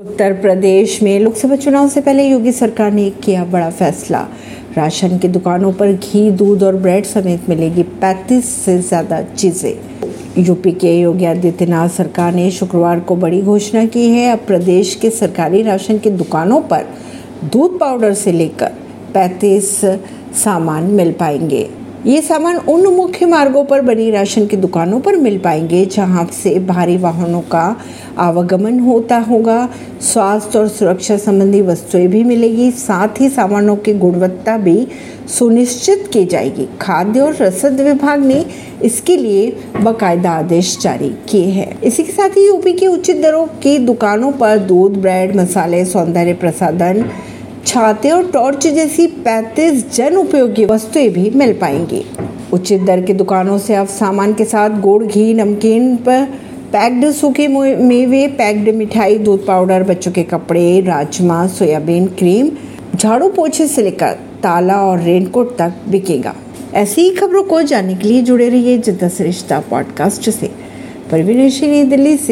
उत्तर प्रदेश में लोकसभा चुनाव से पहले योगी सरकार ने किया बड़ा फैसला। राशन की दुकानों पर घी, दूध और ब्रेड समेत मिलेगी 35 से ज़्यादा चीज़ें। यूपी के योगी आदित्यनाथ सरकार ने शुक्रवार को बड़ी घोषणा की है। अब प्रदेश के सरकारी राशन की दुकानों पर दूध पाउडर से लेकर 35 सामान मिल पाएँगे। ये सामान उन मुख्य मार्गों पर बनी राशन की दुकानों पर मिल पाएँगे, जहाँ से भारी वाहनों का आवागमन होता होगा। स्वास्थ्य और सुरक्षा संबंधी वस्तुएँ भी मिलेगी, साथ ही सामानों की गुणवत्ता भी सुनिश्चित की जाएगी। खाद्य और रसद विभाग ने इसके लिए बाकायदा आदेश जारी किए हैं। इसी के साथ ही यूपी की उचित दरों की दुकानों पर दूध, ब्रेड, मसाले, सौंदर्य प्रसाधन छाते और टॉर्च जैसी 35 जन उपयोगी वस्तुएँ भी मिल पाएँगी। उचित दर की दुकानों से अब सामान के साथ गुड़, घी, नमकीन पर पैक्ड सूखे मेवे, पैक्ड मिठाई, दूध पाउडर, बच्चों के कपड़े, राजमा, सोयाबीन, क्रीम, झाड़ू पोछे से लेकर ताला और रेनकोट तक बिकेगा। ऐसी ही खबरों को जानने के लिए जुड़े रहिए जिद्दा सरिश्ता पॉडकास्ट से। परवीन दिल्ली से